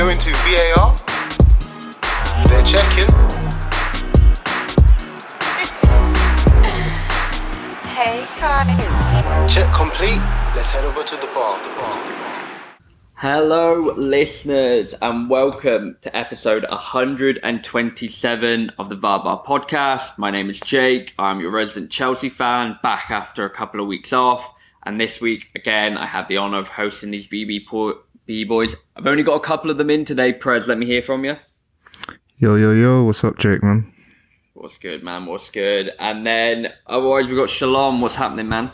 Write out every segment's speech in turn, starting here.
going to VAR. They're checking. Hey, Kai. Check complete. Let's head over to the bar. The bar. Hello, listeners, and welcome to episode 127 of the VAR podcast. My name is Jake. I'm your resident Chelsea fan, back after a couple of weeks off. And this week, again, I have the honour of hosting these BB po- B boys. I've only got a couple of them in today. Prez, let me hear from you. Yo, yo, yo, what's up, Jake, man? What's good, man? What's good? And then, otherwise, we've got Shalom. What's happening, man?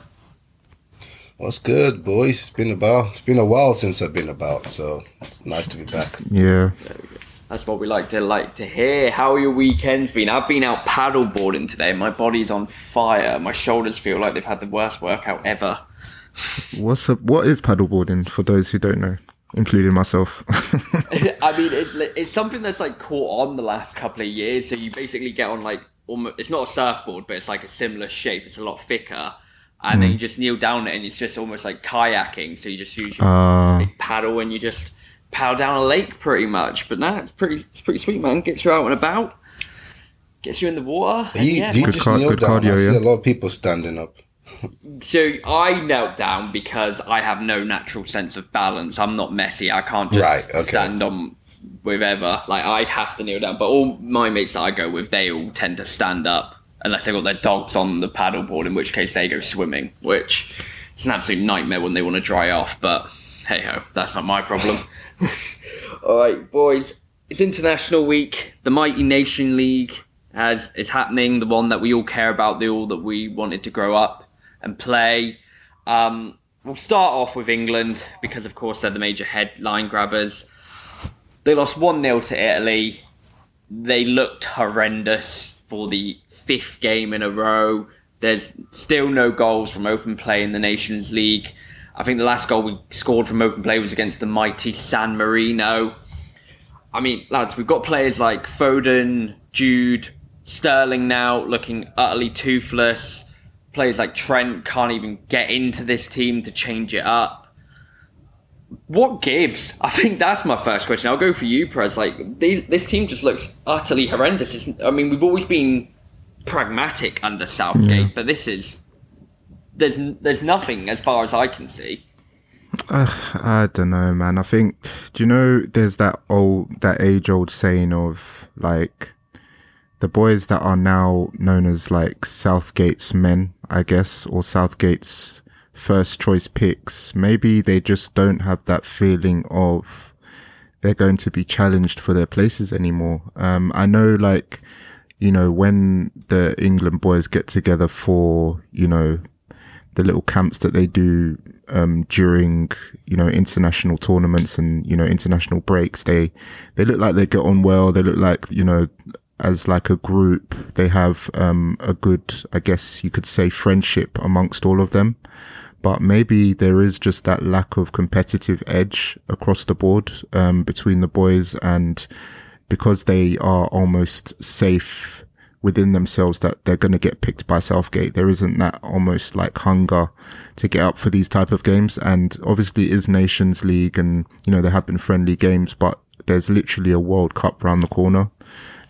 What's good, boys? It's been about it's been a while since I've been about, so it's nice to be back. Yeah. That's what we like to like to hear. How are your weekends been? I've been out paddleboarding today. My body's on fire. My shoulders feel like they've had the worst workout ever. What's up? What is paddleboarding for those who don't know, including myself? I mean, it's it's something that's like caught on the last couple of years. So you basically get on like almost, it's not a surfboard, but it's like a similar shape. It's a lot thicker, and then you just kneel down it, and it's just almost like kayaking. So you just use your uh, big paddle and you just paddle down a lake, pretty much. But no, it's pretty it's pretty sweet, man. Gets you out and about, gets you in the water. You, yeah, you just car- kneel good down. cardio, I see yeah. a lot of people standing up. So I knelt down because I have no natural sense of balance. I'm not messy. I can't just Right, okay. stand on with ever. Like I have to kneel down. But all my mates that I go with, they all tend to stand up unless they've got their dogs on the paddleboard, in which case they go swimming, which is an absolute nightmare when they want to dry off. But hey ho, that's not my problem. all right, boys. It's International Week. The Mighty Nation League has is happening. The one that we all care about. The all that we wanted to grow up and play. Um, we'll start off with England because, of course, they're the major headline grabbers. They lost 1 0 to Italy. They looked horrendous for the fifth game in a row. There's still no goals from open play in the Nations League. I think the last goal we scored from open play was against the mighty San Marino. I mean, lads, we've got players like Foden, Jude, Sterling now looking utterly toothless. Players like Trent can't even get into this team to change it up. What gives? I think that's my first question. I'll go for you, Prez. Like they, this team just looks utterly horrendous. It's, I mean, we've always been pragmatic under Southgate, but this is there's there's nothing as far as I can see. I don't know, man. I think, do you know, there's that old, that age old saying of like the boys that are now known as like Southgate's men, I guess, or Southgate's first choice picks. Maybe they just don't have that feeling of they're going to be challenged for their places anymore. Um, I know like, you know, when the England boys get together for, you know, the little camps that they do um, during you know international tournaments and you know international breaks they they look like they get on well they look like you know as like a group they have um, a good i guess you could say friendship amongst all of them but maybe there is just that lack of competitive edge across the board um, between the boys and because they are almost safe within themselves that they're going to get picked by Southgate. There isn't that almost like hunger to get up for these type of games. And obviously it is Nations League and, you know, there have been friendly games, but there's literally a World Cup round the corner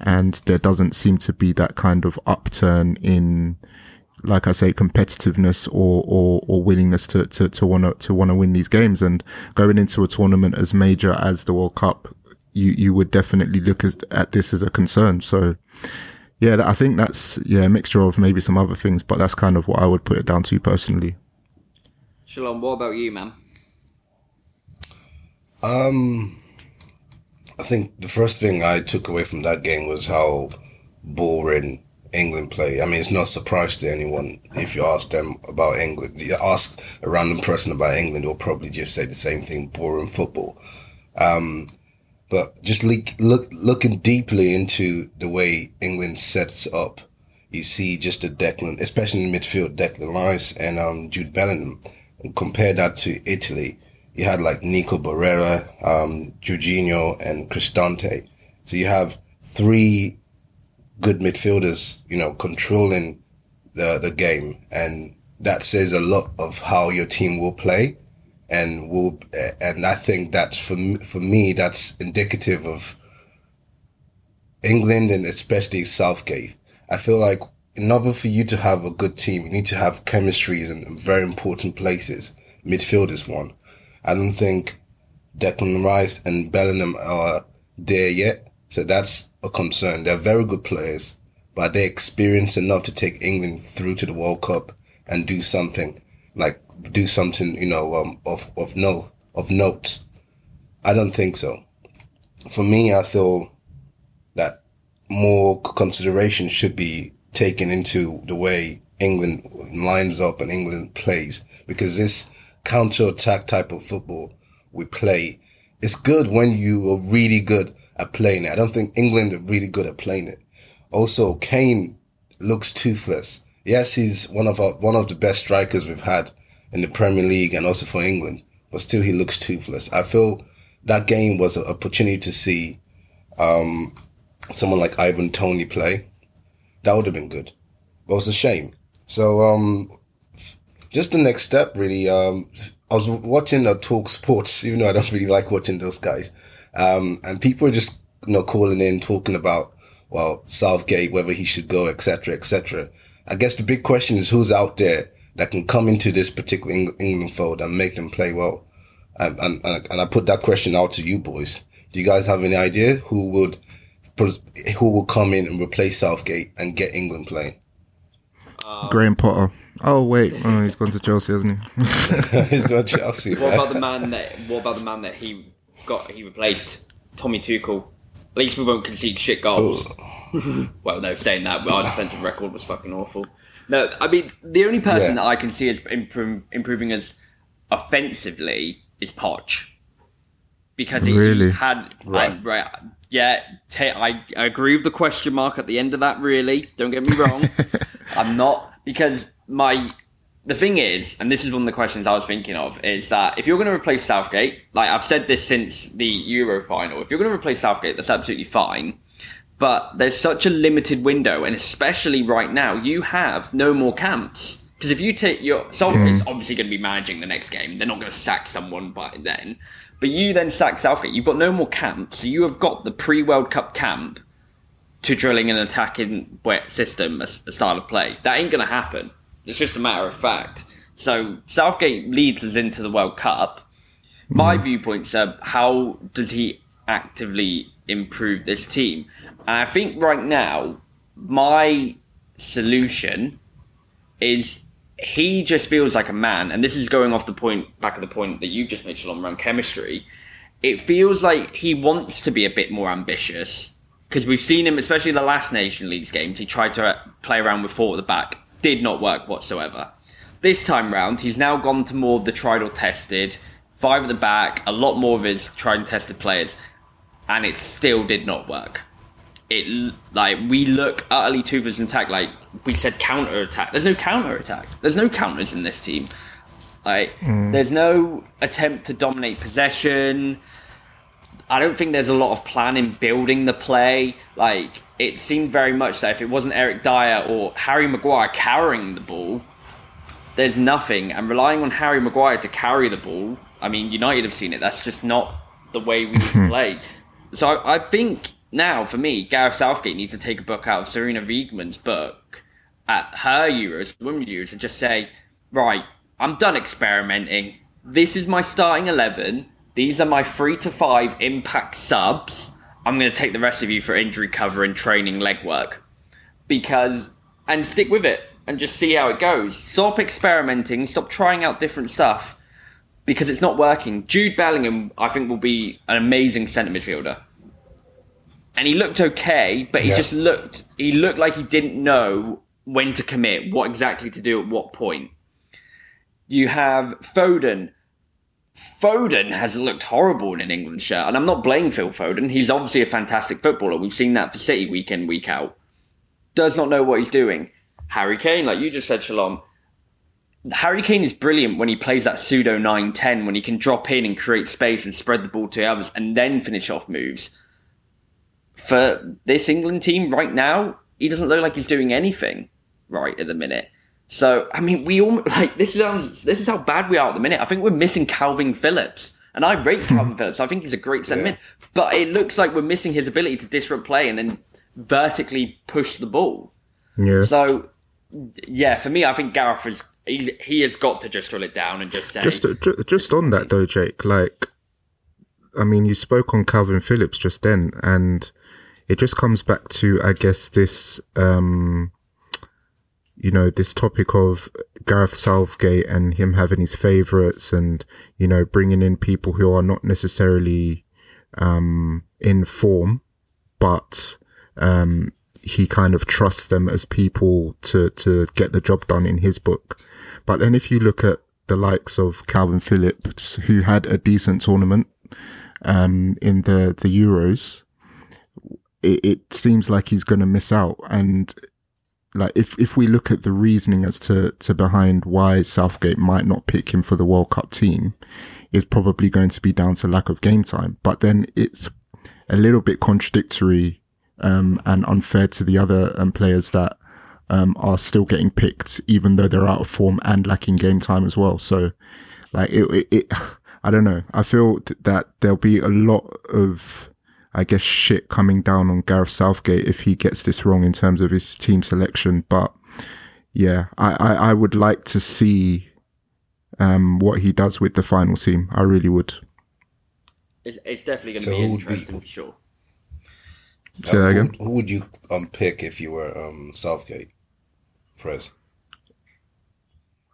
and there doesn't seem to be that kind of upturn in, like I say, competitiveness or, or, or willingness to, to, to want to, to want to win these games and going into a tournament as major as the World Cup, you, you would definitely look as, at this as a concern. So, yeah, I think that's yeah a mixture of maybe some other things, but that's kind of what I would put it down to personally. Shalom, what about you, man? Um, I think the first thing I took away from that game was how boring England play. I mean, it's not a surprise to anyone if you ask them about England. You ask a random person about England, they'll probably just say the same thing: boring football. Um, but just look, look looking deeply into the way England sets up, you see just a Declan, especially in midfield, Declan Rice and um, Jude Bellingham. And compare that to Italy, you had like Nico Barella, um, Jorginho, and Cristante. So you have three good midfielders, you know, controlling the the game, and that says a lot of how your team will play. and will and I think that's for me, for me that's indicative of England and especially Southgate. I feel like in order for you to have a good team, you need to have chemistries in very important places. Midfield is one. I don't think Declan Rice and Bellingham are there yet, so that's a concern. They're very good players, but they're experienced enough to take England through to the World Cup and do something like do something you know um, of of no of note. I don't think so. For me, I feel that more consideration should be taken into the way England lines up and England plays because this counter attack type of football we play It's good when you are really good at playing it. I don't think England are really good at playing it. Also, Kane looks toothless. Yes, he's one of our, one of the best strikers we've had in the Premier League and also for England, but still he looks toothless. I feel that game was an opportunity to see um, someone like Ivan Toney play. That would have been good. But it was a shame. So um, just the next step, really. Um, I was watching uh, Talk Sports, even though I don't really like watching those guys. Um, and people are just you know calling in, talking about well Southgate, whether he should go, etc., etc. I guess the big question is who's out there that can come into this particular England fold and make them play well. And, and, and I put that question out to you boys. Do you guys have any idea who would who will come in and replace Southgate and get England playing? Graham Potter. Oh wait, oh, he's gone to Chelsea, hasn't he? he's gone to Chelsea. what about the man that? What about the man that he got? He replaced Tommy Tuchel. At least we won't concede shit goals. well, no, saying that, our defensive record was fucking awful. No, I mean the only person yeah. that I can see as improve, improving as offensively is Poch because he really? had right. right yeah, t- I, I agree with the question mark at the end of that. Really, don't get me wrong. I'm not because my the thing is, and this is one of the questions I was thinking of, is that if you're going to replace Southgate, like I've said this since the Euro final, if you're going to replace Southgate, that's absolutely fine. But there's such a limited window, and especially right now, you have no more camps. Because if you take your Southgate's mm. obviously going to be managing the next game, they're not going to sack someone by then. But you then sack Southgate. You've got no more camp, so you have got the pre World Cup camp to drilling an attacking wet system, a, a style of play. That ain't going to happen. It's just a matter of fact. So Southgate leads us into the World Cup. My mm. viewpoints are how does he actively improve this team? And I think right now, my solution is he just feels like a man, and this is going off the point back of the point that you just made, Shalom, around chemistry. It feels like he wants to be a bit more ambitious because we've seen him, especially the last Nation Leagues games. He tried to play around with four at the back, did not work whatsoever. This time round, he's now gone to more of the tried or tested, five at the back, a lot more of his tried and tested players, and it still did not work it like we look utterly toothless and attack. Like we said, counter attack. There's no counter attack. There's no counters in this team. Like mm. there's no attempt to dominate possession. I don't think there's a lot of plan in building the play. Like it seemed very much that if it wasn't Eric Dier or Harry Maguire carrying the ball, there's nothing. And relying on Harry Maguire to carry the ball, I mean, United have seen it. That's just not the way we need to play. So I, I think now, for me, Gareth Southgate needs to take a book out of Sarina Wiegman's book at her Euros, Women's Euros, and just say, right, I'm done experimenting. This is my starting 11. These are my three to five impact subs. I'm going to take the rest of you for injury cover and training legwork. Because, and stick with it and just see how it goes. Stop experimenting, stop trying out different stuff because it's not working. Jude Bellingham, I think, will be an amazing centre midfielder and he looked okay, but he yeah. just looked he looked like he didn't know when to commit, what exactly to do at what point. You have Foden. Foden has looked horrible in an England shirt, and I'm not blaming Phil Foden. He's obviously a fantastic footballer. We've seen that for City week in, week out. Does not know what he's doing. Harry Kane, like you just said, Shalom. Harry Kane is brilliant when he plays that pseudo 9 10, when he can drop in and create space and spread the ball to others and then finish off moves for this England team right now, he doesn't look like he's doing anything right at the minute. So I mean, we all like this is this is how bad we are at the minute. I think we're missing Kalvin Phillips, and I rate Kalvin Phillips. I think he's a great centre mid, but it looks like we're missing his ability to disrupt play and then vertically push the ball. Yeah. So yeah, for me, I think Gareth is he's, he has got to just drill it down and just say Just ju- just on that though, Jake. Like, I mean, you spoke on Kalvin Phillips just then, and it just comes back to, I guess, this, um, you know, this topic of Gareth Southgate and him having his favourites, and you know, bringing in people who are not necessarily um, in form, but um, he kind of trusts them as people to to get the job done in his book. But then if you look at the likes of Kalvin Phillips, who had a decent tournament um, in the the Euros, it, it seems like he's going to miss out. And like if if we look at the reasoning as to to behind why Southgate might not pick him for the World Cup team, is probably going to be down to lack of game time. But then it's a little bit contradictory um, and unfair to the other um, players that um, are still getting picked, even though they're out of form and lacking game time as well. So, like it, it, it I don't know. I feel th- that there'll be a lot of, I guess, shit coming down on Gareth Southgate if he gets this wrong in terms of his team selection. But yeah, I, I, I would like to see um, what he does with the final team. I really would. it's, it's definitely going to So be who would be- interesting for sure. Say that again. who would you um pick if you were um Southgate? Press.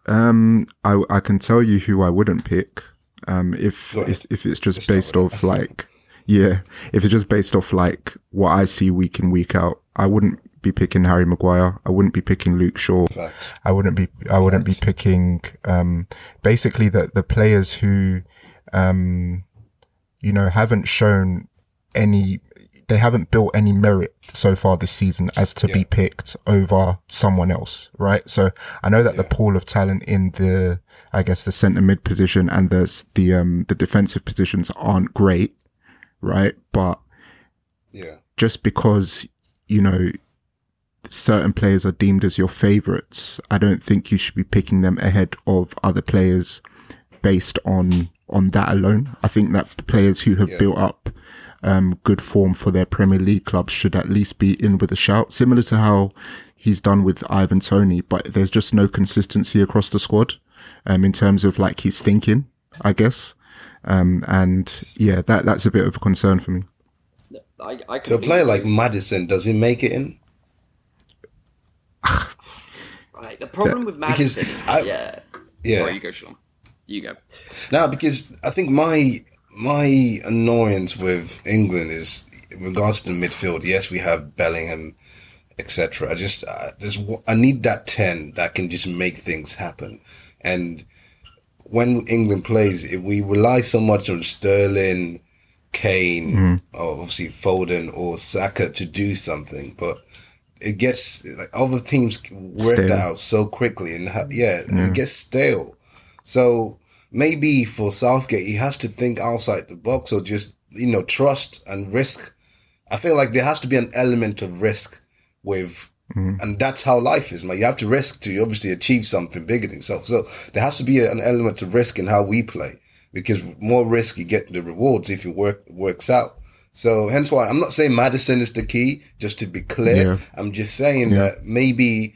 Um, I I can tell you who I wouldn't pick. Um, if if, if it's just Let's based off like, yeah, if it's just based off like what I see week in week out, I wouldn't be picking Harry Maguire. I wouldn't be picking Luke Shaw. Facts. I wouldn't be I wouldn't be picking um basically the the players who um you know haven't shown any they haven't built any merit so far this season as to be picked over someone else, right? So I know that the pool of talent in the I guess the centre mid position and the the um the defensive positions aren't great, right? But Yeah. just because you know certain players are deemed as your favorites, I don't think you should be picking them ahead of other players based on on that alone. I think that players who have Yeah. built up um, good form for their Premier League clubs should at least be in with a shout, similar to how he's done with Ivan Toney. But there's just no consistency across the squad um, in terms of like his thinking, I guess. Um, and yeah, that that's a bit of a concern for me. I, I So a player like. Maddison, does he make it in? Right, the problem with Maddison, is- I- yeah. Yeah. Sorry, you go, Sean. You go. No, because I think my my annoyance with England is in regards to the midfield. Yes, we have Bellingham, etc. I just I just I need that ten that can just make things happen. And when England plays, if we rely so much on Sterling, Kane, hmm. or obviously Foden or Saka to do something, but it gets like other teams work Stale. out so quickly, and ha- yeah, it gets stale. So maybe for Southgate, he has to think outside the box or just, you know, trust and risk. I feel like there has to be an element of risk with, and that's how life is, man. You have to risk to obviously achieve something bigger than yourself. So there has to be an element of risk in how we play because more risk you get the rewards if it work, works out. So hence why I'm not saying Maddison is the key, just to be clear. Yeah. I'm just saying that maybe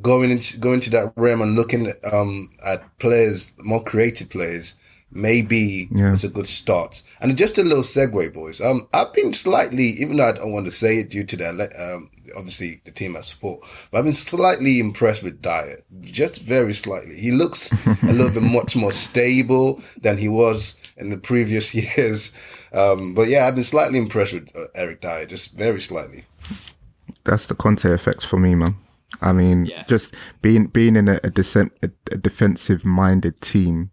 going into going to that realm and looking um, at players, more creative players, maybe Yeah. it's a good start. And just a little segue, boys. Um, I've been slightly, even though I don't want to say it due to the um, obviously the team I support, but I've been slightly impressed with Dier, just very slightly. He looks a little bit much more stable than he was in the previous years. Um, but yeah, I've been slightly impressed with uh, Eric Dier, just very slightly. that's the Conte effect for me, man. I mean, Yeah. just being being in a, a, decent, a, a defensive minded team,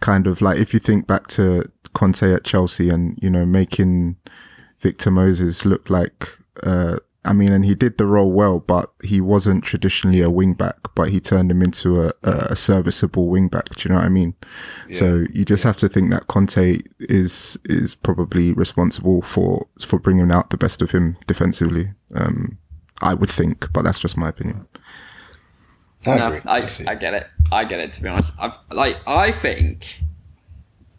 kind of like if you think back to Conte at Chelsea and you know making Victor Moses look like, uh, I mean, and he did the role well, but he wasn't traditionally a wing back, but he turned him into a, a, a serviceable wing back. Do you know what I mean? So you just have to think that Conte is is probably responsible for for bringing out the best of him defensively. Um, I would think, but that's just my opinion. I no. I, I see. I get it. I get it. To be honest, I, like I think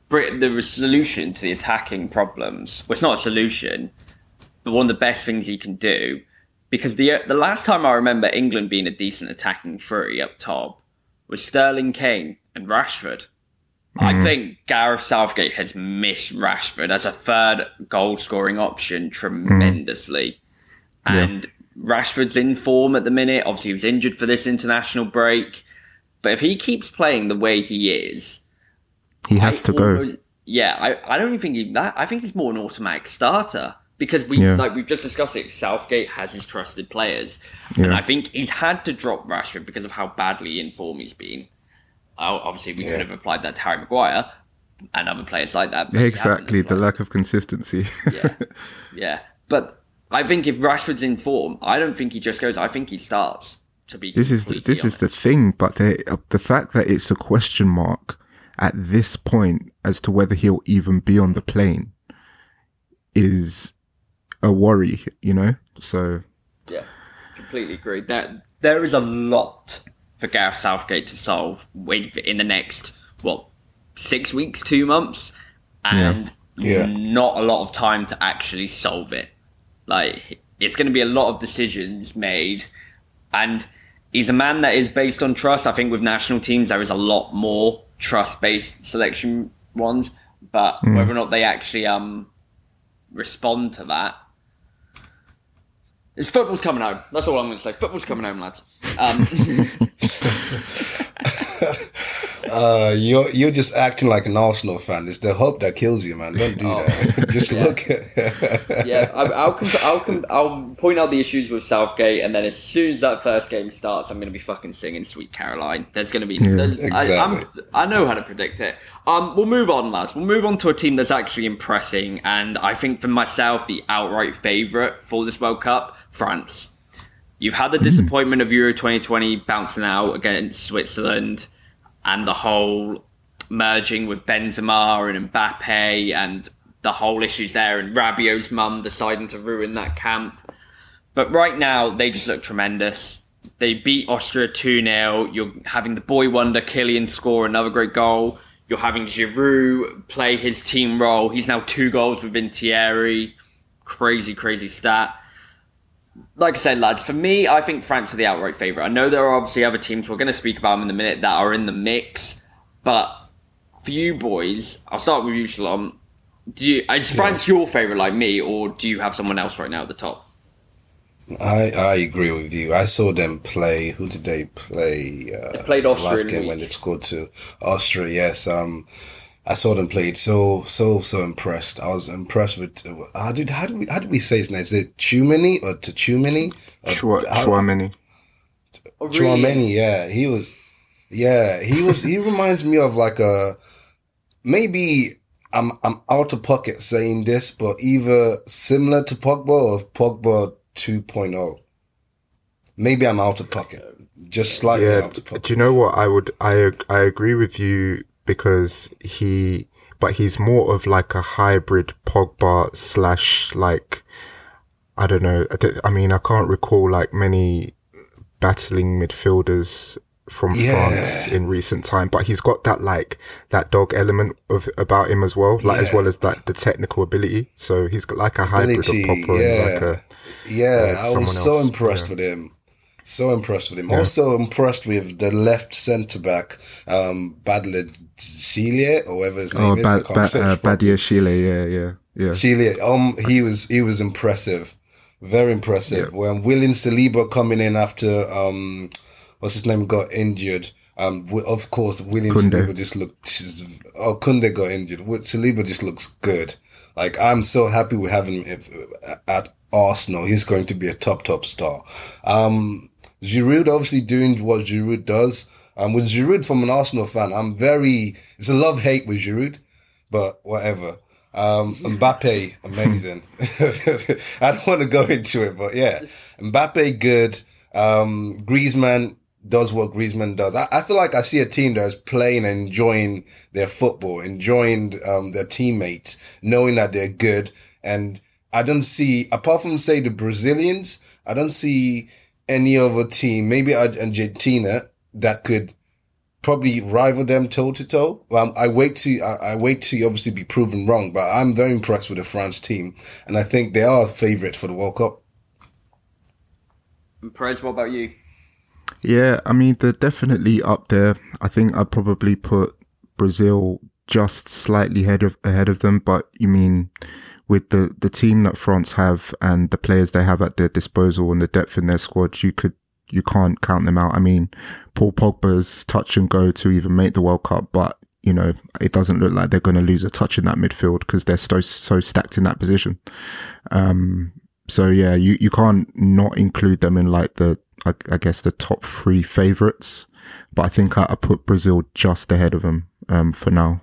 Brit- the solution to the attacking problems. Well, it's not a solution, but one of the best things you can do. Because the uh, the last time I remember England being a decent attacking three up top was Sterling, Kane, and Rashford. I mm-hmm. think Gareth Southgate has missed Rashford as a third goal scoring option tremendously. Mm-hmm. And Rashford's in form at the minute. Obviously, he was injured for this international break. But if he keeps playing the way he is, He has I to go. Yeah, I, I don't even think he, that. I think he's more an automatic starter because we Yeah. like we've just discussed it. Southgate has his trusted players, and I think he's had to drop Rashford because of how badly in form he's been. Obviously, we Yeah. could have applied that to Harry Maguire and other players like that. but he hasn't Exactly, the lack of consistency. yeah, yeah. But I think if Rashford's in form, I don't think he just goes. I think he starts. To be this is the, this is the thing, but the uh, the fact that it's a question mark at this point as to whether he'll even be on the plane is a worry, you know. So yeah, completely agree. There there is a lot for Gareth Southgate to solve in the next what six weeks, two months, and Yeah. not a lot of time to actually solve it. Like it's going to be a lot of decisions made, and he's a man that is based on trust. I think with national teams there is a lot more trust based selection ones, but whether or not they actually um respond to that. It's football's coming home. That's all I'm going to say. Football's coming home, lads. Um, Uh, you're you're just acting like an Arsenal fan. It's the hope that kills you, man. Don't do Oh. that. just look at yeah, I, I'll, comp- I'll, com- I'll point out the issues with Southgate, and then as soon as that first game starts, I'm going to be fucking singing "Sweet Caroline." There's going to be, there's, I, Exactly. I know how to predict it. Um, we'll move on, lads. We'll move on to a team that's actually impressing, and I think for myself, the outright favourite for this World Cup, France. You've had the hmm. disappointment of Euro 2020 bouncing out against Switzerland, and the whole merging with Benzema and Mbappe, and the whole issues there, and Rabiot's mum deciding to ruin that camp. But right now, they just look tremendous. They beat Austria 2 0. You're having the boy wonder Kylian score another great goal. You're having Giroud play his team role. He's now two goals within Thierry. Crazy, crazy stat. Like I said, lads, for me, I think France are the outright favourite. I know there are obviously other teams, we're going to speak about them in a minute, that are in the mix. But for you boys, I'll start with you, Shalom. Do you, is France your favourite like me, or do you have someone else right now at the top? I I agree with you. I saw them play. Who did they play? Uh, played the Austria last game when they scored to Austria. Yes. Um, I saw them play. So so so impressed. I was impressed with. How did how do we how do we say his name? Is it Chumini or Tachumini? Or Chua- how- Chouameni. Oh, really? Chouameni, yeah, he was, yeah, he was. he reminds me of like a maybe I'm I'm out of pocket saying this, but either similar to Pogba or Pogba 2.0. Maybe I'm out of pocket, just slightly Yeah, out of pocket. do you know what I would I I agree with you because he but he's more of like a hybrid Pogba slash like I don't know I mean I can't recall like many battling midfielders from Yeah. France in recent time but he's got that like that dog element of about him as well like as well as like the technical ability so he's got like a hybrid of Pogba and like yeah. a Yeah, uh, I was so else, impressed yeah. with him. So impressed with him. Also impressed with the left centre back, um, Badler Celia, or whatever his name oh is. Ba- ba- uh. Badia Chile yeah yeah yeah Chile, um, he was he was impressive, very impressive. When William Saliba coming in after um, what's his name got injured. Um, of course, William Koundé. Saliba just looked. Oh, Koundé got injured. Saliba just looks good. Like I'm so happy we have him if, at Arsenal. He's going to be a top top star. Um, Giroud obviously doing what Giroud does. Um, with Giroud from an Arsenal fan, I'm very. It's a love hate with Giroud but whatever. Um, Mbappe, amazing. I don't want to go into it, but yeah, Mbappe, good. Um, Griezmann does what Griezmann does. I, I feel like I see a team that is playing and enjoying their football, enjoying um, their teammates, knowing that they're good. And I don't see, apart from say the Brazilians, I don't see any other team. Maybe Argentina that could probably rival them toe to toe. Um, I wait to I, I wait to obviously be proven wrong, but I'm very impressed with the France team, and I think they are a favourite for the World Cup. And Perez, what about you? Yeah, I mean they're definitely up there. I think I'd probably put Brazil just slightly ahead of ahead of them, but you mean with the the team that France have and the players they have at their disposal and the depth in their squad, you could you can't count them out. I mean, Paul Pogba's touch and go to even make the World Cup, but you know it doesn't look like they're going to lose a touch in that midfield because they're so so stacked in that position. Um, so yeah, you you can't not include them in like the I, I guess the top three favorites, but I think I, I put Brazil just ahead of them um, for now.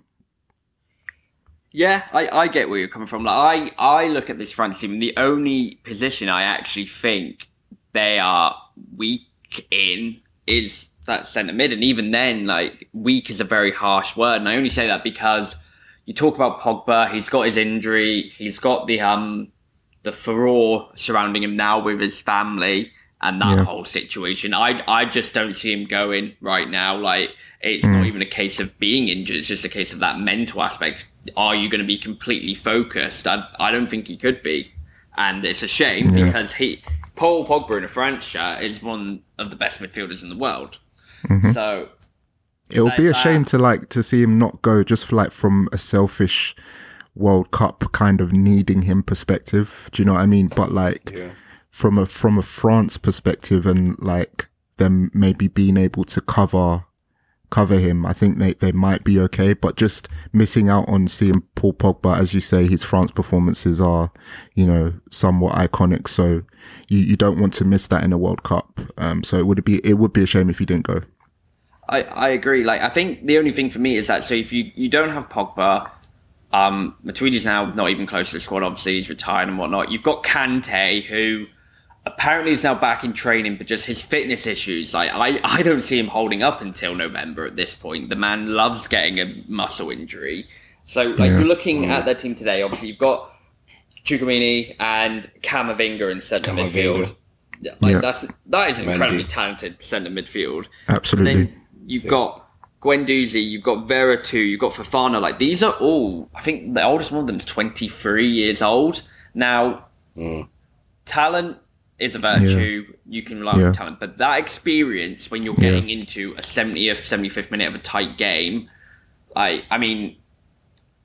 Yeah, I, I get where you're coming from. Like I, I look at this France team, and the only position I actually think they are weak in is that centre mid, and even then, like weak is a very harsh word, and I only say that because you talk about Pogba, he's got his injury, he's got the um the furore surrounding him now with his family and that Yeah. whole situation. I I just don't see him going right now. Like it's not even a case of being injured; it's just a case of that mental aspect. Are you going to be completely focused? I I don't think he could be, and it's a shame Yeah. because he Paul Pogba in a France shirt is one of the best midfielders in the world. Mm-hmm. So It'll be a Like shame to like to see him not go just for like from a selfish World Cup kind of needing him perspective. Do you know what I mean? But like Yeah. from a from a France perspective and like them maybe being able to cover cover him, I think they, they might be okay. But just missing out on seeing Paul Pogba, as you say, his France performances are, you know, somewhat iconic. So you, you don't want to miss that in a World Cup. Um so it would be it would be a shame if he didn't go. I, I agree. Like I think the only thing for me is that so if you, you don't have Pogba, um, Matuidi's now not even close to the squad. Obviously, he's retired and whatnot. You've got Kante, who apparently he's now back in training, but just his fitness issues. Like I, I don't see him holding up until November at this point. The man loves getting a muscle injury. So like Yeah. you're looking at mm. their team today. Obviously, you've got Chukwuemini and Camavinga in centre Camavinga. midfield. Yeah, Like Yeah. that's that is an Mendy. incredibly talented centre midfield. Absolutely. And then you've got Guendouzi, you've got Veretout, you've got Fofana. Like these are all. I think the oldest one of them is twenty three years old. Now, mm. talent is a virtue. You can rely Yeah. on talent, but that experience when you're getting into a seventieth, seventy fifth minute of a tight game, I, I mean,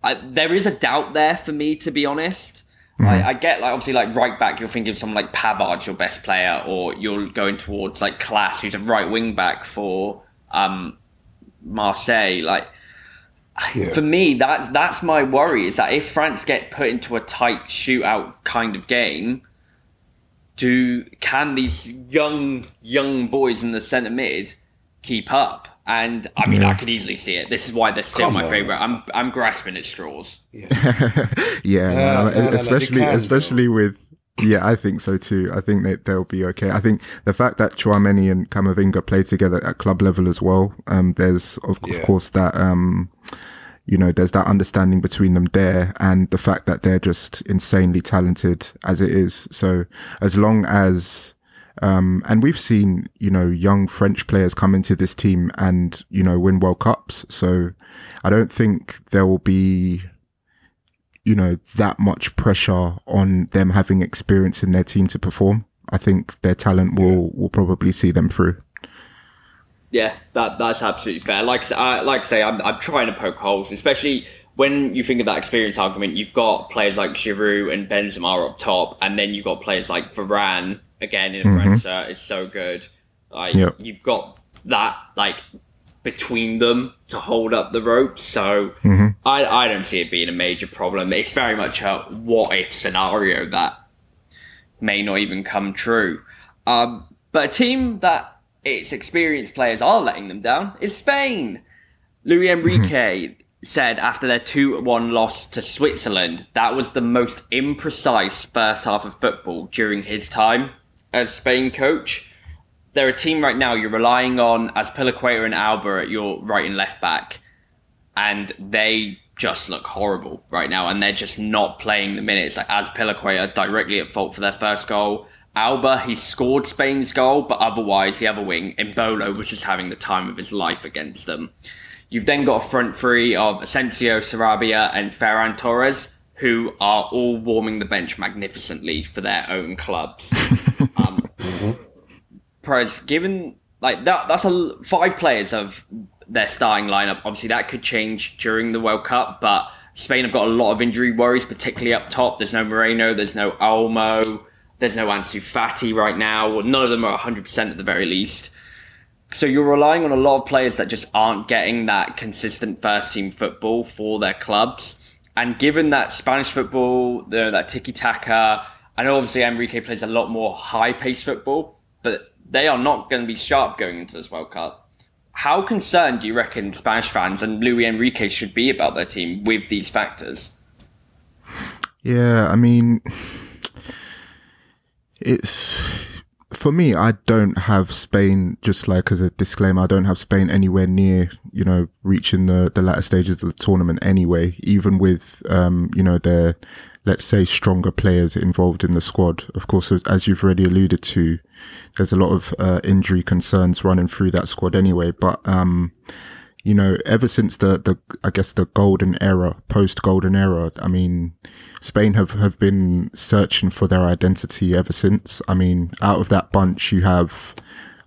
I, there is a doubt there for me to be honest. I, I get like obviously like right back, you're thinking of someone like Pavard, your best player, or you're going towards like Clauss, who's a right wing back for um, Marseille. Like Yeah. for me, that's that's my worry is that if France get put into a tight shootout kind of game, do can these young young boys in the centre mid keep up? And I mean, I could easily see it. This is why they're still Come my on. favourite. I'm I'm grasping at straws. Yeah, Yeah, no, no, no, no, they especially can, especially with yeah, I think so too. I think that they'll be okay. I think the fact that Chouameni and Camavinga play together at club level as well. Um, there's of, of course that um, you know, there's that understanding between them there, and the fact that they're just insanely talented as it is. So as long as um, and we've seen, you know, young French players come into this team and, you know, win World Cups. So I don't think there will be, you know, that much pressure on them having experience in their team to perform. I think their talent will, will probably see them through. Yeah, that that's absolutely fair. Like I say- I, like I say, I'm, I'm trying to poke holes, especially when you think of that experience argument. You've got players like Giroud and Benzema up top, and then you've got players like Varane again in a French shirt is so good. Like Yep. you've got that like between them to hold up the rope. So I I don't see it being a major problem. It's very much a what if scenario that may not even come true. Um, but a team that its experienced players are letting them down is Spain. Luis Enrique hmm. said after their 2 1 loss to Switzerland, that was the most imprecise first half of football during his time as Spain coach. They're a team right now you're relying on Azpilicueta and Alba at your right and left back, and they just look horrible right now, and they're just not playing the minutes. Like Azpilicueta directly at fault for their first goal, Alba, he scored Spain's goal, but otherwise, the other wing, Embolo, was just having the time of his life against them. You've then got a front three of Asensio, Sarabia, and Ferran Torres, who are all warming the bench magnificently for their own clubs. um, Perez, given like that, that's a five players of their starting lineup. Obviously, that could change during the World Cup, but Spain have got a lot of injury worries, particularly up top. There's no Moreno, there's no Olmo, there's no Ansu Fati right now. None of them are 100% at the very least. So you're relying on a lot of players that just aren't getting that consistent first team football for their clubs. And given that Spanish football, the, that tiki taka, I know obviously Enrique plays a lot more high paced football, but they are not going to be sharp going into this World Cup. How concerned do you reckon Spanish fans and Luis Enrique should be about their team with these factors? Yeah, I mean, it's for me. I don't have Spain. Just like as a disclaimer, I don't have Spain anywhere near you know reaching the the latter stages of the tournament anyway. Even with um you know their let's say stronger players involved in the squad. Of course, as you've already alluded to, there's a lot of uh, injury concerns running through that squad anyway. But um, you know, ever since the the I guess the golden era, post golden era, I mean, Spain have have been searching for their identity ever since. I mean, out of that bunch, you have,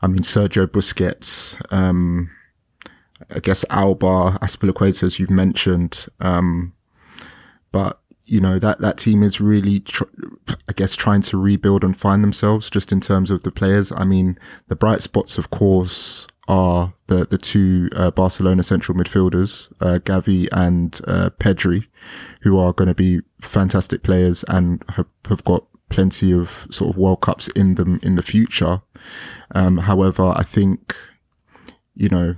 I mean, Sergio Busquets. Um, I guess Alba, Azpilicueta, as you've mentioned. Um, but you know that that team is really tr- i guess trying to rebuild and find themselves just in terms of the players i mean the bright spots of course are the the two uh, barcelona central midfielders uh, gavi and uh, pedri who are going to be fantastic players and have, have got plenty of sort of world cups in them in the future. Um, however i think you know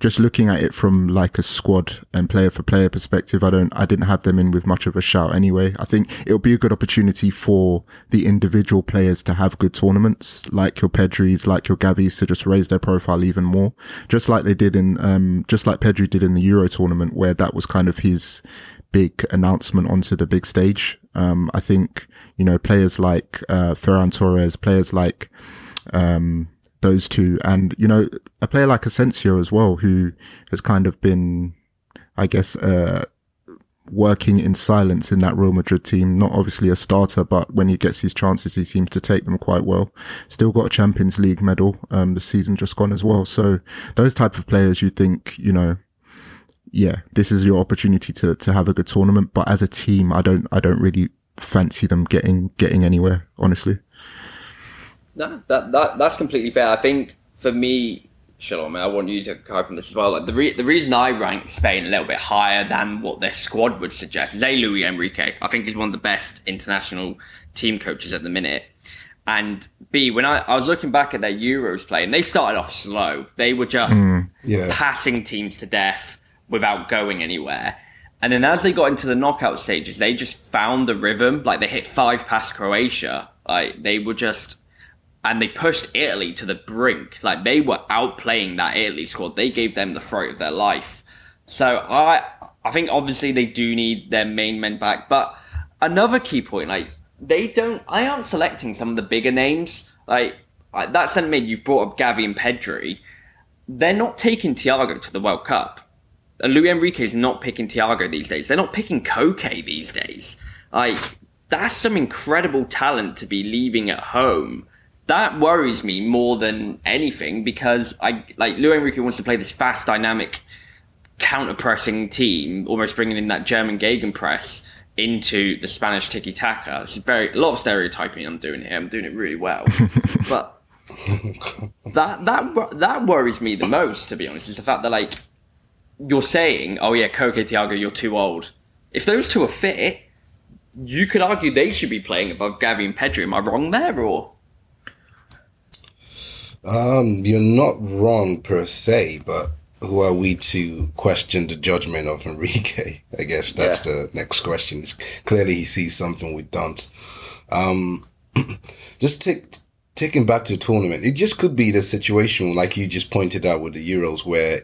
just looking at it from like a squad and player for player perspective, I don't, I didn't have them in with much of a shout anyway. I think it'll be a good opportunity for the individual players to have good tournaments, like your Pedris, like your Gavis, to just raise their profile even more, just like they did in, um, just like Pedri did in the Euro tournament, where that was kind of his big announcement onto the big stage. Um, I think, you know, players like, uh, Ferran Torres, players like, um, those two, and you know, a player like Asensio as well, who has kind of been, I guess, uh, working in silence in that Real Madrid team. Not obviously a starter, but when he gets his chances, he seems to take them quite well. Still got a Champions League medal, um, the season just gone as well. So those type of players, you think, you know, yeah, this is your opportunity to to have a good tournament. But as a team, I don't, I don't really fancy them getting getting anywhere, honestly. No, that, that that's completely fair. I think for me, Shalom, I want you to comment on this as well. Like the re- the reason I rank Spain a little bit higher than what their squad would suggest is A. Luis Enrique. I think he's one of the best international team coaches at the minute. And B, when I, I was looking back at their Euros play, and they started off slow. They were just mm, yeah. passing teams to death without going anywhere. And then as they got into the knockout stages, they just found the rhythm. Like they hit five past Croatia. Like they were just and they pushed Italy to the brink. Like they were outplaying that Italy squad. They gave them the fright of their life. So I I think obviously they do need their main men back. But another key point, like they don't I aren't selecting some of the bigger names. Like that centre mid you've brought up Gavi and Pedri. They're not taking Thiago to the World Cup. And Luis Enrique is not picking Thiago these days. They're not picking Koke these days. Like that's some incredible talent to be leaving at home that worries me more than anything because I like Luis Enrique wants to play this fast, dynamic, counter pressing team, almost bringing in that German gegenpress into the Spanish tiki taka. It's very a lot of stereotyping I'm doing here. I'm doing it really well, but that that that worries me the most. To be honest, is the fact that like you're saying, oh yeah, Koke Thiago, you're too old. If those two are fit, you could argue they should be playing above Gavi and Pedri. Am I wrong there, or? Um, you're not wrong per se, but who are we to question the judgment of Enrique? I guess that's yeah. the next question. It's clearly he sees something we don't. Um, just take, taking back to the tournament, it just could be the situation like you just pointed out with the Euros where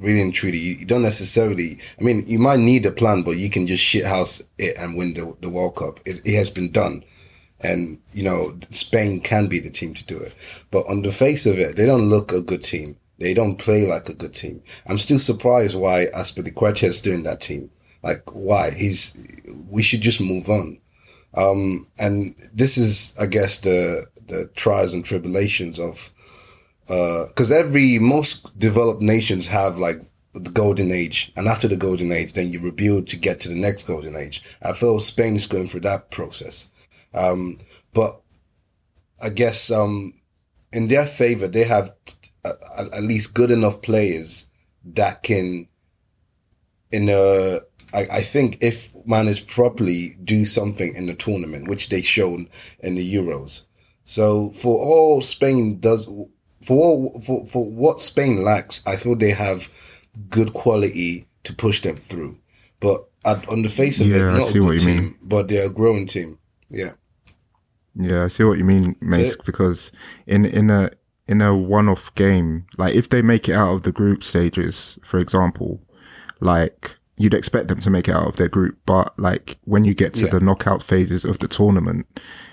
really and truly, you don't necessarily, I mean, you might need a plan, but you can just shithouse it and win the, the World Cup. It, it has been done. And you know Spain can be the team to do it. But on the face of it, they don't look a good team. They don't play like a good team. I'm still surprised why Azpilicueta is doing that team. Like why? He's we should just move on. Um, and this is, I guess, the the trials and tribulations of because every most developed nations have like the golden age, and after the golden age, then you rebuild to get to the next golden age. I feel Spain is going through that process, um, but I guess um, in their favor, they have uh, at least good enough players that can, in a I, I think if managed properly, do something in the tournament, which they shown in the Euros. So for all Spain does, for all, for, for what Spain lacks, I feel they have good quality to push them through. But at, on the face of Yeah, it, I not see a what good you team, mean. but they're a growing team. Yeah. Yeah, I see what you mean, Mace. Because in in a in a one-off game, like if they make it out of the group stages, for example, like you'd expect them to make it out of their group, but like when you get to Yeah. the knockout phases of the tournament,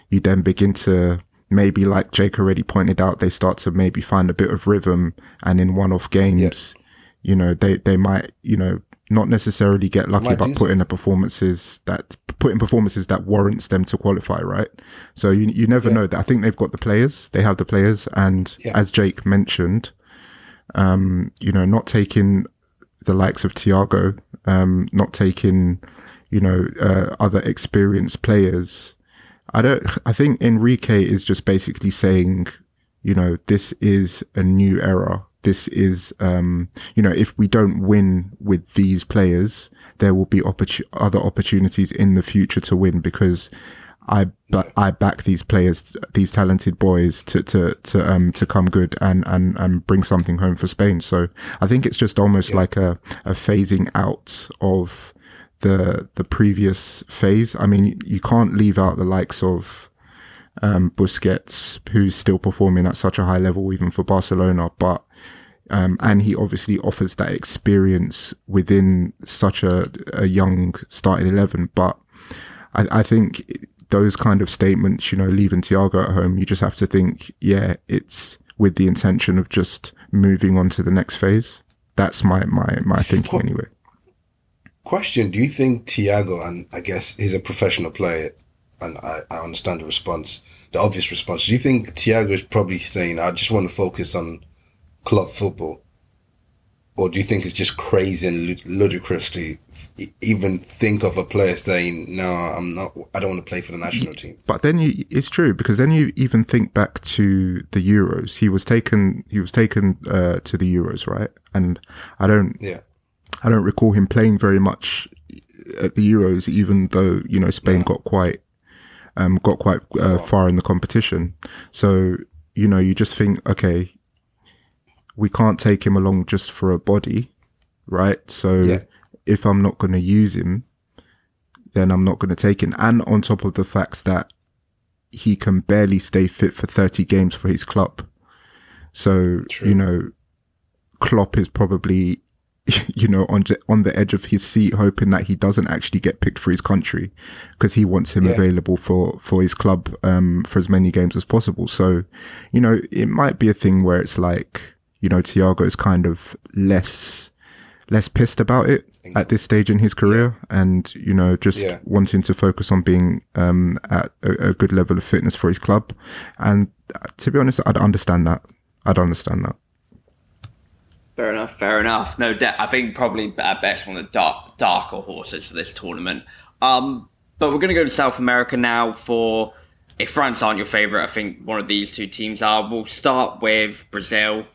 you then begin to maybe, like Jake already pointed out, they start to maybe find a bit of rhythm, and in one-off games, you know, they they might, you know, not necessarily get lucky, but put in the performances that put in performances that warrants them to qualify, right? So you you never know that. I think they've got the players, they have the players, and Yeah. as Jake mentioned, um, you know, not taking the likes of Thiago, um, not taking, you know, uh, other experienced players. I don't. I think Enrique is just basically saying, you know, this is a new era. This is, um, you know, if we don't win with these players, there will be opportu- other opportunities in the future to win because I but I back these players, these talented boys to to to um to come good and and and bring something home for Spain. So I think it's just almost like a a phasing out of the the previous phase. I mean, you can't leave out the likes of um, Busquets, who's still performing at such a high level, even for Barcelona. But um, and he obviously offers that experience within such a, a young starting eleven. But I, I think those kind of statements, you know, leaving Thiago at home, you just have to think, yeah, it's with the intention of just moving on to the next phase. That's my my my thinking anyway. Question: Do you think Thiago, and I guess he's a professional player, and I, I understand the response, the obvious response. Do you think Thiago is probably saying, "I just want to focus on club football," or do you think it's just crazy and ludicrous e- even think of a player saying, "No, I'm not. I don't want to play for the national team." But then you, it's true because then you even think back to the Euros. He was taken. He was taken uh, to the Euros, right? And I don't. Yeah, I don't recall him playing very much at the Euros, even though you know Spain got quite um, got quite uh, far in the competition. So you know, you just think, okay, we can't take him along just for a body, right? So Yeah. if I'm not going to use him, then I'm not going to take him. And on top of the fact that he can barely stay fit for 30 games for his club. So, True. you know, Klopp is probably, you know, on the- on the edge of his seat, hoping that he doesn't actually get picked for his country because he wants him Yeah. available for for his club um, for as many games as possible. So, you know, it might be a thing where it's like, you know, Thiago's kind of less less pissed about it at this stage in his career, and you know, just Yeah. wanting to focus on being um, at a, a good level of fitness for his club. And uh, to be honest, I'd understand that. I'd understand that. Fair enough, fair enough. No, de- I think probably at best one of the dark, darker horses for this tournament. Um, but we're going to go to South America now for, if France aren't your favourite, I think one of these two teams are. We'll start with Brazil.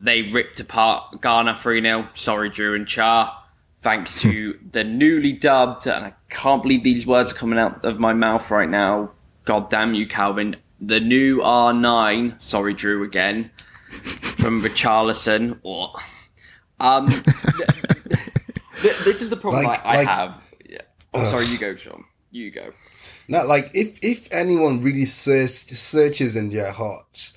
They ripped apart Ghana 3 0. Sorry, Drew and Char. Thanks to the newly dubbed, and I can't believe these words are coming out of my mouth right now. God damn you, Calvin. The new R9. Sorry, Drew, again from Richarlison or um th- th- this is the problem Like- I, I like- have yeah. oh sorry you go Sean you go not like if if anyone really search, searches in their hearts.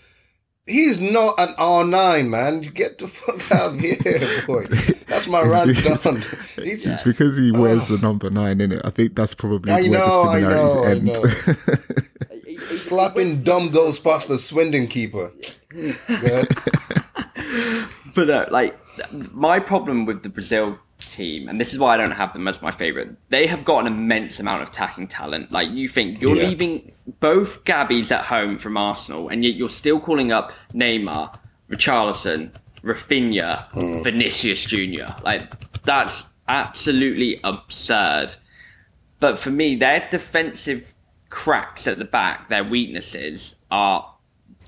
He's not an R nine, man. You get the fuck out of here, boy. That's my rant done. He's, It's because he wears the number nine in it. I think that's probably I where know, the know, I similarities end. he, slapping dumb goals past the Swindon keeper. Good. But uh, like my problem with the Brazil team, and this is why I don't have them as my favorite. They have got an immense amount of attacking talent. Like you think you're Yeah. leaving both Gabbies at home from Arsenal, and yet you're still calling up Neymar, Richarlison, Raphinha, mm. Vinicius Junior. Like that's absolutely absurd. But for me, their defensive cracks at the back, their weaknesses are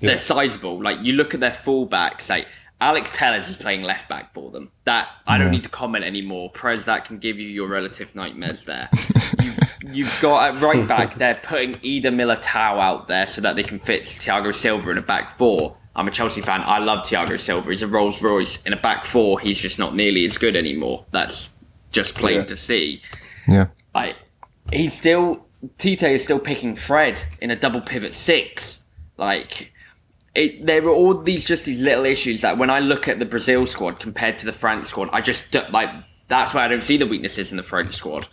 they're Yeah. sizable. Like you look at their fullbacks, like Alex Telles is playing left back for them. That I don't need to comment anymore. Prez, that can give you your relative nightmares there. you've, you've got at right back, they're putting Eder Militao out there so that they can fit Thiago Silva in a back four. I'm a Chelsea fan. I love Thiago Silva. He's a Rolls Royce. In a back four, he's just not nearly as good anymore. That's just plain Yeah. to see Yeah. like he's still Tite is still picking Fred in a double pivot six. Like it, there are all these just these little issues that when I look at the Brazil squad compared to the France squad, I just like that's why I don't see the weaknesses in the French squad.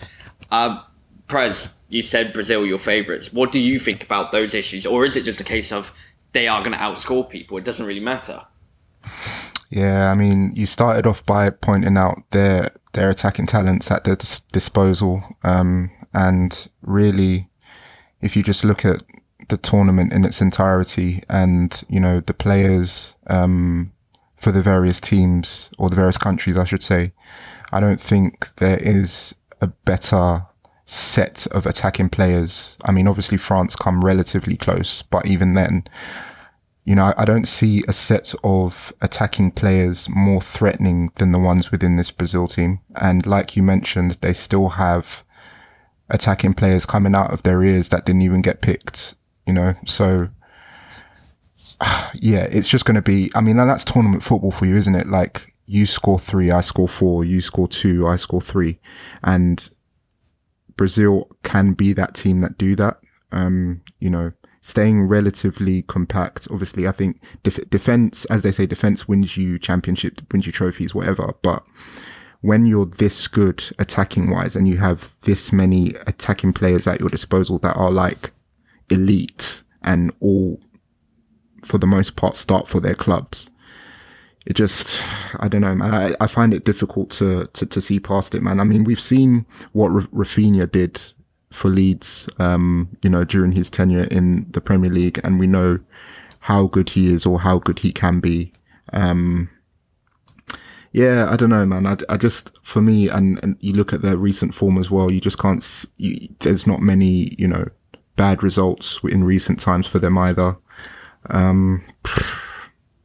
Um, Prez, you said Brazil your favourites. What do you think about those issues, or is it just a case of they are going to outscore people? It doesn't really matter. Yeah, I mean, you started off by pointing out their their attacking talents at their dis- disposal, um, and really, if you just look at the tournament in its entirety, and you know the players um, for the various teams or the various countries, I should say, I don't think there is a better set of attacking players. I mean, obviously France come relatively close, but even then, you know, I, don't see a set of attacking players more threatening than the ones within this Brazil team. And like you mentioned, they still have attacking players coming out of their ears that didn't even get picked, you know, so yeah, it's just going to be, I mean, that's tournament football for you, isn't it? Like you score three, I score four, you score two, I score three. And Brazil can be that team that do that. Um, you know, staying relatively compact. Obviously, I think def- defense, as they say, defense wins you championship, wins you trophies, whatever. But when you're this good attacking wise and you have this many attacking players at your disposal that are like elite and all for the most part start for their clubs it just I don't know, man. I, I find it difficult to, to to see past it, man. I mean, we've seen what R- Raphinha did for Leeds, um, you know, during his tenure in the Premier League, and we know how good he is or how good he can be. Um, yeah, I don't know, man. I, I just for me, and, and you look at their recent form as well. You just can't. You, there's not many, you know, bad results in recent times for them either. Um,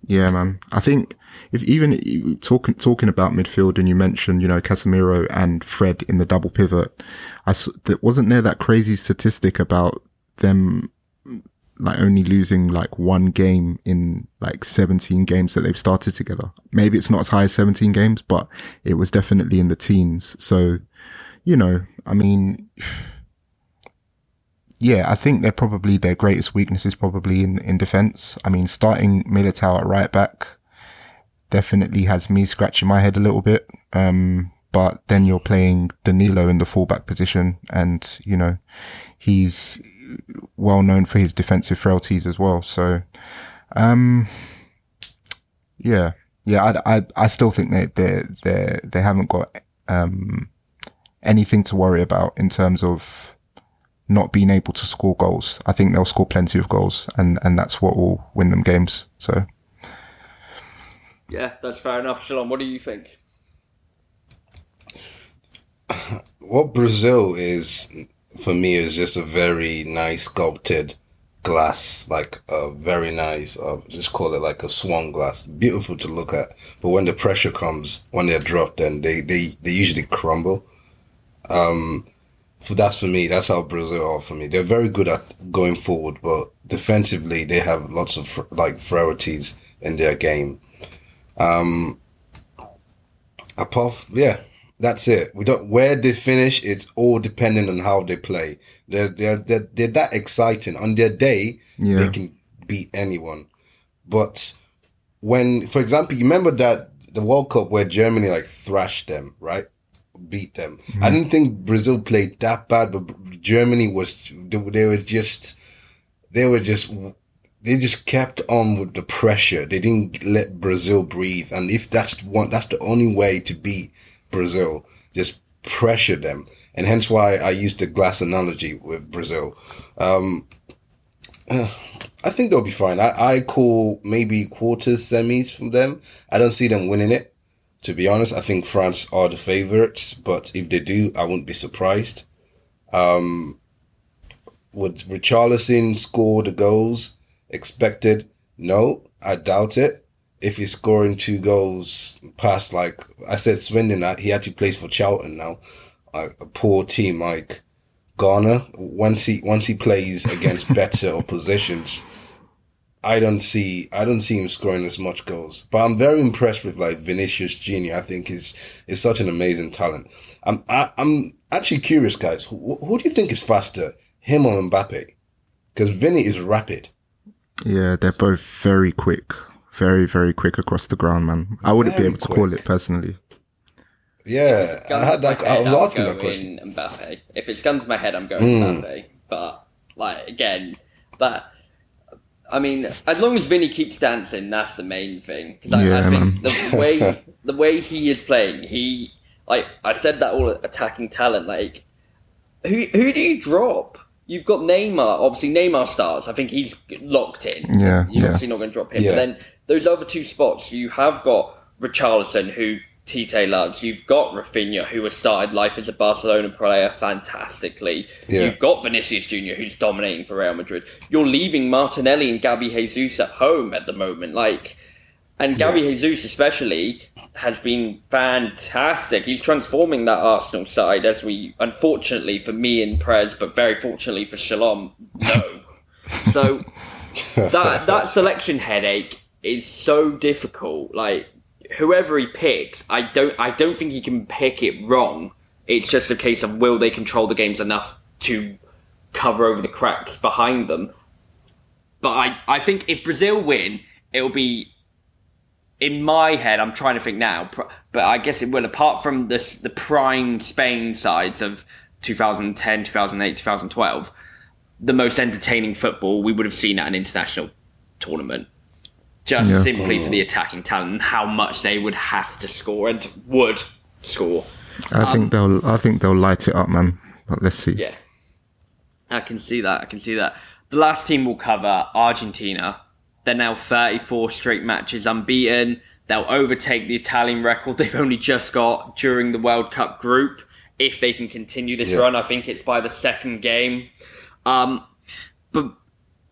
yeah, man. I think if even talking talking about midfield and you mentioned you know Casemiro and Fred in the double pivot, I wasn't there that crazy statistic about them like only losing like one game in like 17 games that they've started together. Maybe it's not as high as 17 games, but it was definitely in the teens. So, you know, I mean, yeah, I think they're probably their greatest weakness is probably in in defense. I mean, starting Militao at right back definitely has me scratching my head a little bit. Um, but then you're playing Danilo in the fullback position, and you know he's well known for his defensive frailties as well. So, um, yeah, yeah, I, I, I still think they they they they haven't got um anything to worry about in terms of not being able to score goals. I think they'll score plenty of goals, and and that's what will win them games. So Yeah, that's fair enough. Shalom, what do you think? what Brazil is for me is just a very nice sculpted glass, like a very nice, uh, just call it like a swan glass, beautiful to look at. But when the pressure comes, when they're dropped, then they they they usually crumble. Um, for that's for me. That's how Brazil are for me. They're very good at going forward, but defensively they have lots of like frailties in their game. Um, apart, yeah, that's it. We don't where they finish. It's all dependent on how they play. They're they're they're, they're that exciting on their day. Yeah. They can beat anyone, but when, for example, you remember that the World Cup where Germany like thrashed them, right? Beat them. I didn't think Brazil played that bad, but Germany was they, they were just they were just they just kept on with the pressure. They didn't let Brazil breathe. And if that's one, that's the only way to beat Brazil. Just pressure them. And hence why I used the glass analogy with Brazil. Um, I think they'll be fine. I, I call maybe quarters, semis from them. I don't see them winning it. To be honest, I think France are the favorites, but if they do, I wouldn't be surprised. Um, would Richarlison score the goals? expected? No, I doubt it. If he's scoring two goals past, like I said, Swindon, he actually plays for Charlton now, a poor team like Ghana. Once he once he plays against better oppositions, I don't see I don't see him scoring as much goals. But I'm very impressed with like Vinicius Junior. I think is is such an amazing talent. I'm I, I'm actually curious, guys. Who, who do you think is faster, him or Mbappe? Because Vinny is rapid. Yeah, they're both very quick, very very quick across the ground, man. I wouldn't Very be able to call it personally. Yeah, I had to my that. I was I'm asking that question. Mbappe. If it's gun to my head, I'm going Hmm. Mbappe. But like again, that I mean, as long as Vinny keeps dancing, that's the main thing. Because I, Yeah, I man. think the way the way he is playing, he like I said that all attacking talent. Like who who do you drop? You've got Neymar. Obviously, Neymar starts. I think he's locked in. Yeah, you're yeah. obviously not going to drop him. Yeah. But then those other two spots, you have got Richarlison, who Tite loves. You've got Raphinha, who has started life as a Barcelona player fantastically. Yeah. You've got Vinicius Junior, who's dominating for Real Madrid. You're leaving Martinelli and Gabby Jesus at home at the moment, like, and Gabby Jesus especially has been fantastic. He's transforming that Arsenal side, as we unfortunately for me and Prez, but very fortunately for Shalom, no. so that that selection headache is so difficult. Like whoever he picks, I don't I don't think he can pick it wrong. It's just a case of will they control the games enough to cover over the cracks behind them. But I, I think if Brazil win, it'll be in my head. I'm trying to think now, but I guess it will. Apart from this, the prime Spain sides of 2010, 2008, 2012, the most entertaining football we would have seen at an international tournament. Just Yeah. simply for the attacking talent and how much they would have to score and would score. I think they'll I think they'll light it up, man. But let's see. Yeah. I can see that. I can see that. The last team we'll cover, Argentina. They're now 34 straight matches unbeaten. They'll overtake the Italian record they've only just got during the World Cup group. If they can continue this Yeah. run, I think it's by the second game. Um, but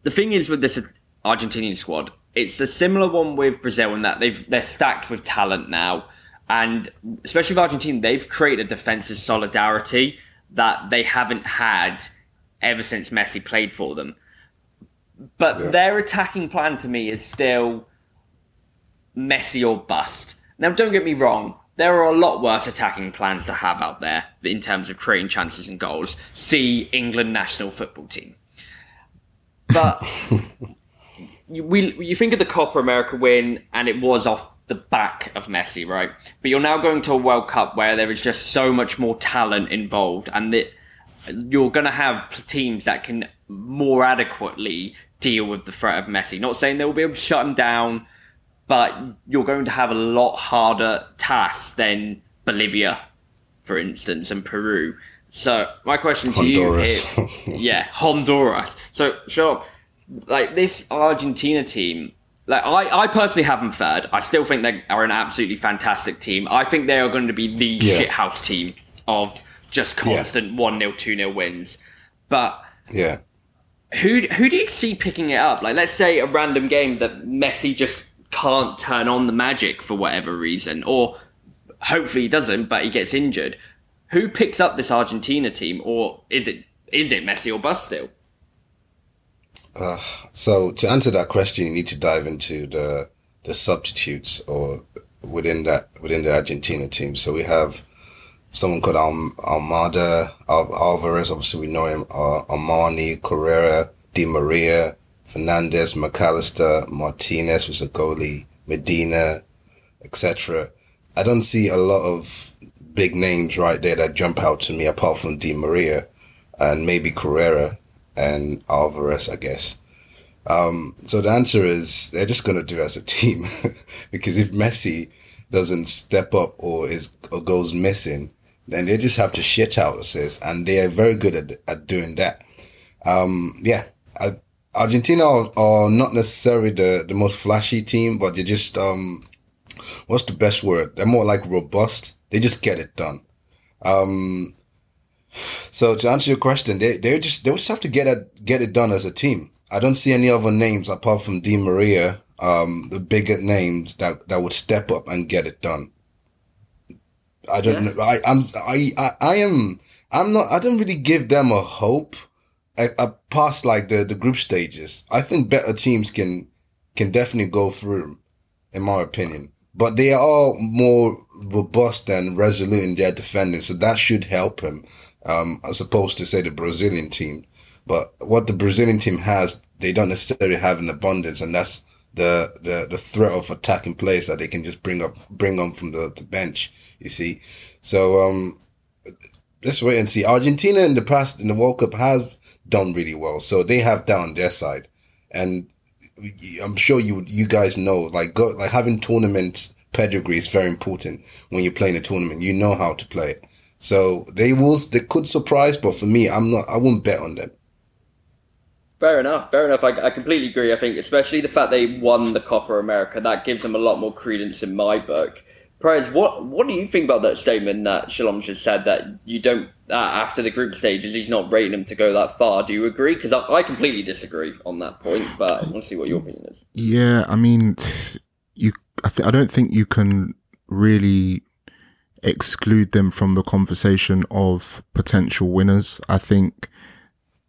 the thing is with this Argentinian squad, it's a similar one with Brazil in that they've they're stacked with talent now, and especially with Argentina, they've created a defensive solidarity that they haven't had ever since Messi played for them. But their attacking plan to me is still Messi or bust. Now, don't get me wrong. There are a lot worse attacking plans to have out there in terms of creating chances and goals. See England national football team. But we, you think of the Copa America win, and it was off the back of Messi, right? But you're now going to a World Cup where there is just so much more talent involved, and that you're going to have teams that can more adequately deal with the threat of Messi. Not saying they will be able to shut him down, but you're going to have a lot harder tasks than Bolivia, for instance, and Peru. So my question to Honduras. you here, yeah, Honduras. So sure, like this Argentina team, like I, I personally have them third. I still think they are an absolutely fantastic team. I think they are going to be the Yeah. shithouse team of just constant one 0 two 0 wins. But Yeah. who who do you see picking it up? Like, let's say a random game that Messi just can't turn on the magic for whatever reason, or hopefully he doesn't, but he gets injured. Who picks up this Argentina team, or is it is it Messi or bust still? So to answer that question, you need to dive into the the substitutes or within that within the Argentina team. So we have someone called Al- Almada Al- Alvarez. Obviously, we know him. Uh, Armani, Correa, Di Maria, Fernandez, Mac Allister, Martinez was a goalie, Medina, etc. I don't see a lot of big names right there that jump out to me apart from Di Maria and maybe Correa and Alvarez, I guess. Um, so the answer is they're just going to do as a team because if Messi doesn't step up or is or goes missing, then they just have to shit out assists, and they are very good at at doing that. Um, yeah, I, Argentina are, are, not necessarily the the most flashy team, but they're just um, what's the best word? They're more like robust. They just get it done. Um, so to answer your question, they they just they just have to get it get it done as a team. I don't see any other names apart from Di Maria, um, the bigger names that that would step up and get it done. I don't yeah. know. I I'm I, I I am I'm not. I don't really give them a hope. I, I past like the the group stages. I think better teams can can definitely go through, in my opinion. But they are more robust and resolute in their defending, so that should help him um, as opposed to say the Brazilian team. But what the Brazilian team has, they don't necessarily have in abundance, and that's the, the, the threat of attacking players that they can just bring up, bring on from the, the bench, you see. So, um, let's wait and see. Argentina in the past, in the World Cup have done really well. So they have down their side. And I'm sure you, you guys know, like, go, like having tournament pedigree is very important when you're playing a tournament. You know how to play it. So they will, they could surprise, but for me, I'm not, I wouldn't bet on them. Fair enough, fair enough. I, I completely agree. I think, especially the fact they won the Copa America, that gives them a lot more credence in my book. Prez, what what do you think about that statement that Shalom just said that you don't uh, after the group stages he's not rating them to go that far? Do you agree? Because I, I, completely disagree on that point, but I want to see what your opinion is. Yeah, I mean, you. I, th- I don't think you can really exclude them from the conversation of potential winners. I think,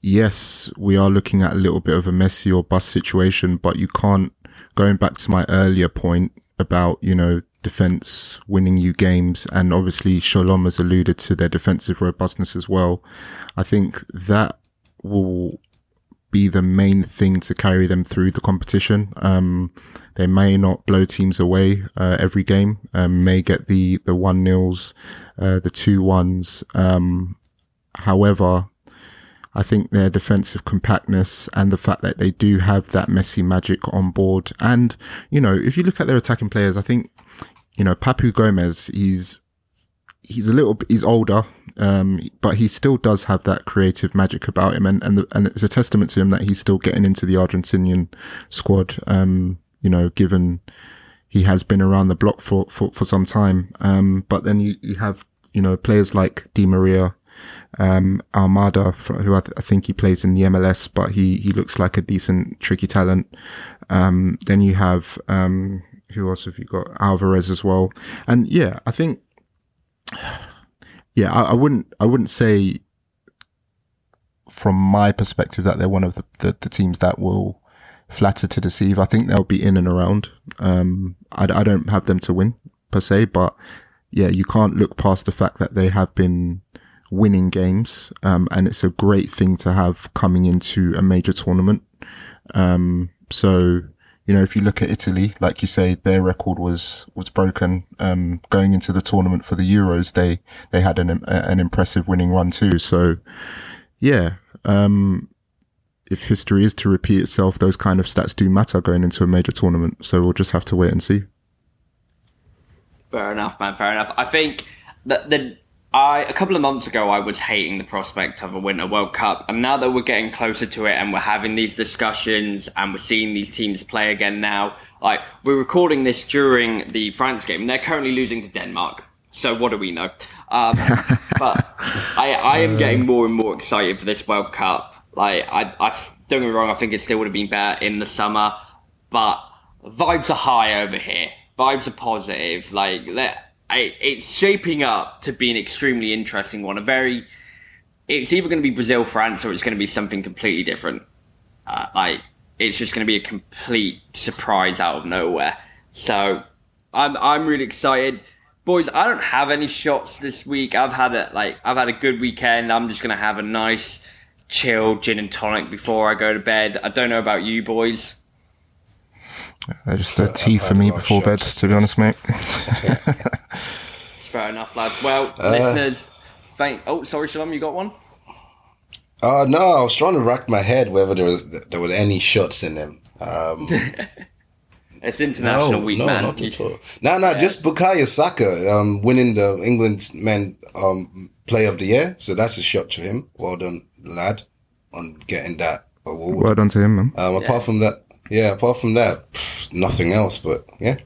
yes, we are looking at a little bit of a Messi or bust situation, but you can't, going back to my earlier point about, you know, defense winning you games. And obviously Shalom has alluded to their defensive robustness as well. I think that will be the main thing to carry them through the competition. Um, they may not blow teams away uh, every game. Um, may get the the one nils, uh, the two ones. Um, however, I think their defensive compactness and the fact that they do have that Messi magic on board, and you know, if you look at their attacking players, I think you know Papu Gomez. He's he's a little bit he's older um, but he still does have that creative magic about him and and, the, and it's a testament to him that he's still getting into the Argentinian squad um, you know given he has been around the block for for, for some time um, but then you, you have you know players like Di Maria um, Almada, who I, th- I, think he plays in the MLS, but he, he looks like a decent, tricky talent. Um, then you have, um, who else have you got? Alvarez as well. And yeah, I think yeah, I, I, wouldn't I wouldn't say from my perspective that they're one of the, the, the, teams that will flatter to deceive. I think they'll be in and around. Um, I, I don't have them to win per se, but yeah, you can't look past the fact that they have been winning games. Um, and it's a great thing to have coming into a major tournament. Um, so you know, if you look at Italy, like you say, their record was was broken um, going into the tournament for the Euros. They they had an an impressive winning run too. So, yeah, um, if history is to repeat itself, those kind of stats do matter going into a major tournament. So we'll just have to wait and see. Fair enough, man. Fair enough. I think that the I a couple of months ago I was hating the prospect of a Winter World Cup, and now that we're getting closer to it and we're having these discussions and we're seeing these teams play again now, like we're recording this during the France game, and they're currently losing to Denmark. So what do we know? Um, but I I am getting more and more excited for this World Cup. Like I I don't get me wrong, I think it still would have been better in the summer, but vibes are high over here. Vibes are positive. Like let It's shaping up to be an extremely interesting one. A very, it's either going to be Brazil, France, or it's going to be something completely different. Uh, like it's just going to be a complete surprise out of nowhere. So I'm I'm really excited, boys. I don't have any shots this week. I've had a like I've had a good weekend. I'm just going to have a nice chill gin and tonic before I go to bed. I don't know about you boys. Uh, just a tea for me before bed, to be honest, mate. Fair enough, lads. Well, uh, listeners, thank. Oh, sorry, Shalom, you got one. Uh, no, I was trying to rack my head whether there was there were any shots in them. Um, It's international no, week, no, man. not at all. No, no, just Bukayo Saka um, winning the England men um, Player of the Year. So that's a shot to him. Well done, lad, on getting that award. Well done to him, man. Um, apart from that, yeah, apart from that, pff, nothing else. But yeah,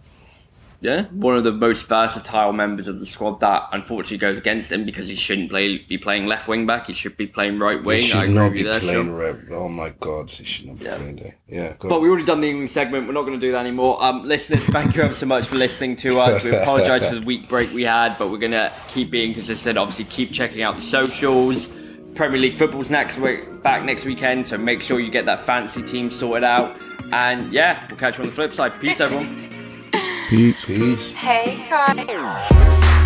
Yeah, one of the most versatile members of the squad that unfortunately goes against him because he shouldn't play be playing left wing back. He should be playing right wing. he should not be there, playing rep. Oh my god, he should not be playing there. Yeah, go But we already done the England segment. We're not going to do that anymore. Um, listeners, thank you ever so much for listening to us. We apologise for the week break we had, but we're going to keep being consistent. Obviously, keep checking out the socials. Premier League football's next week, back next weekend, so make sure you get that fancy team sorted out. And yeah, we'll catch you on the flip side. Peace, everyone. Peace. Peace. Hey, Kai.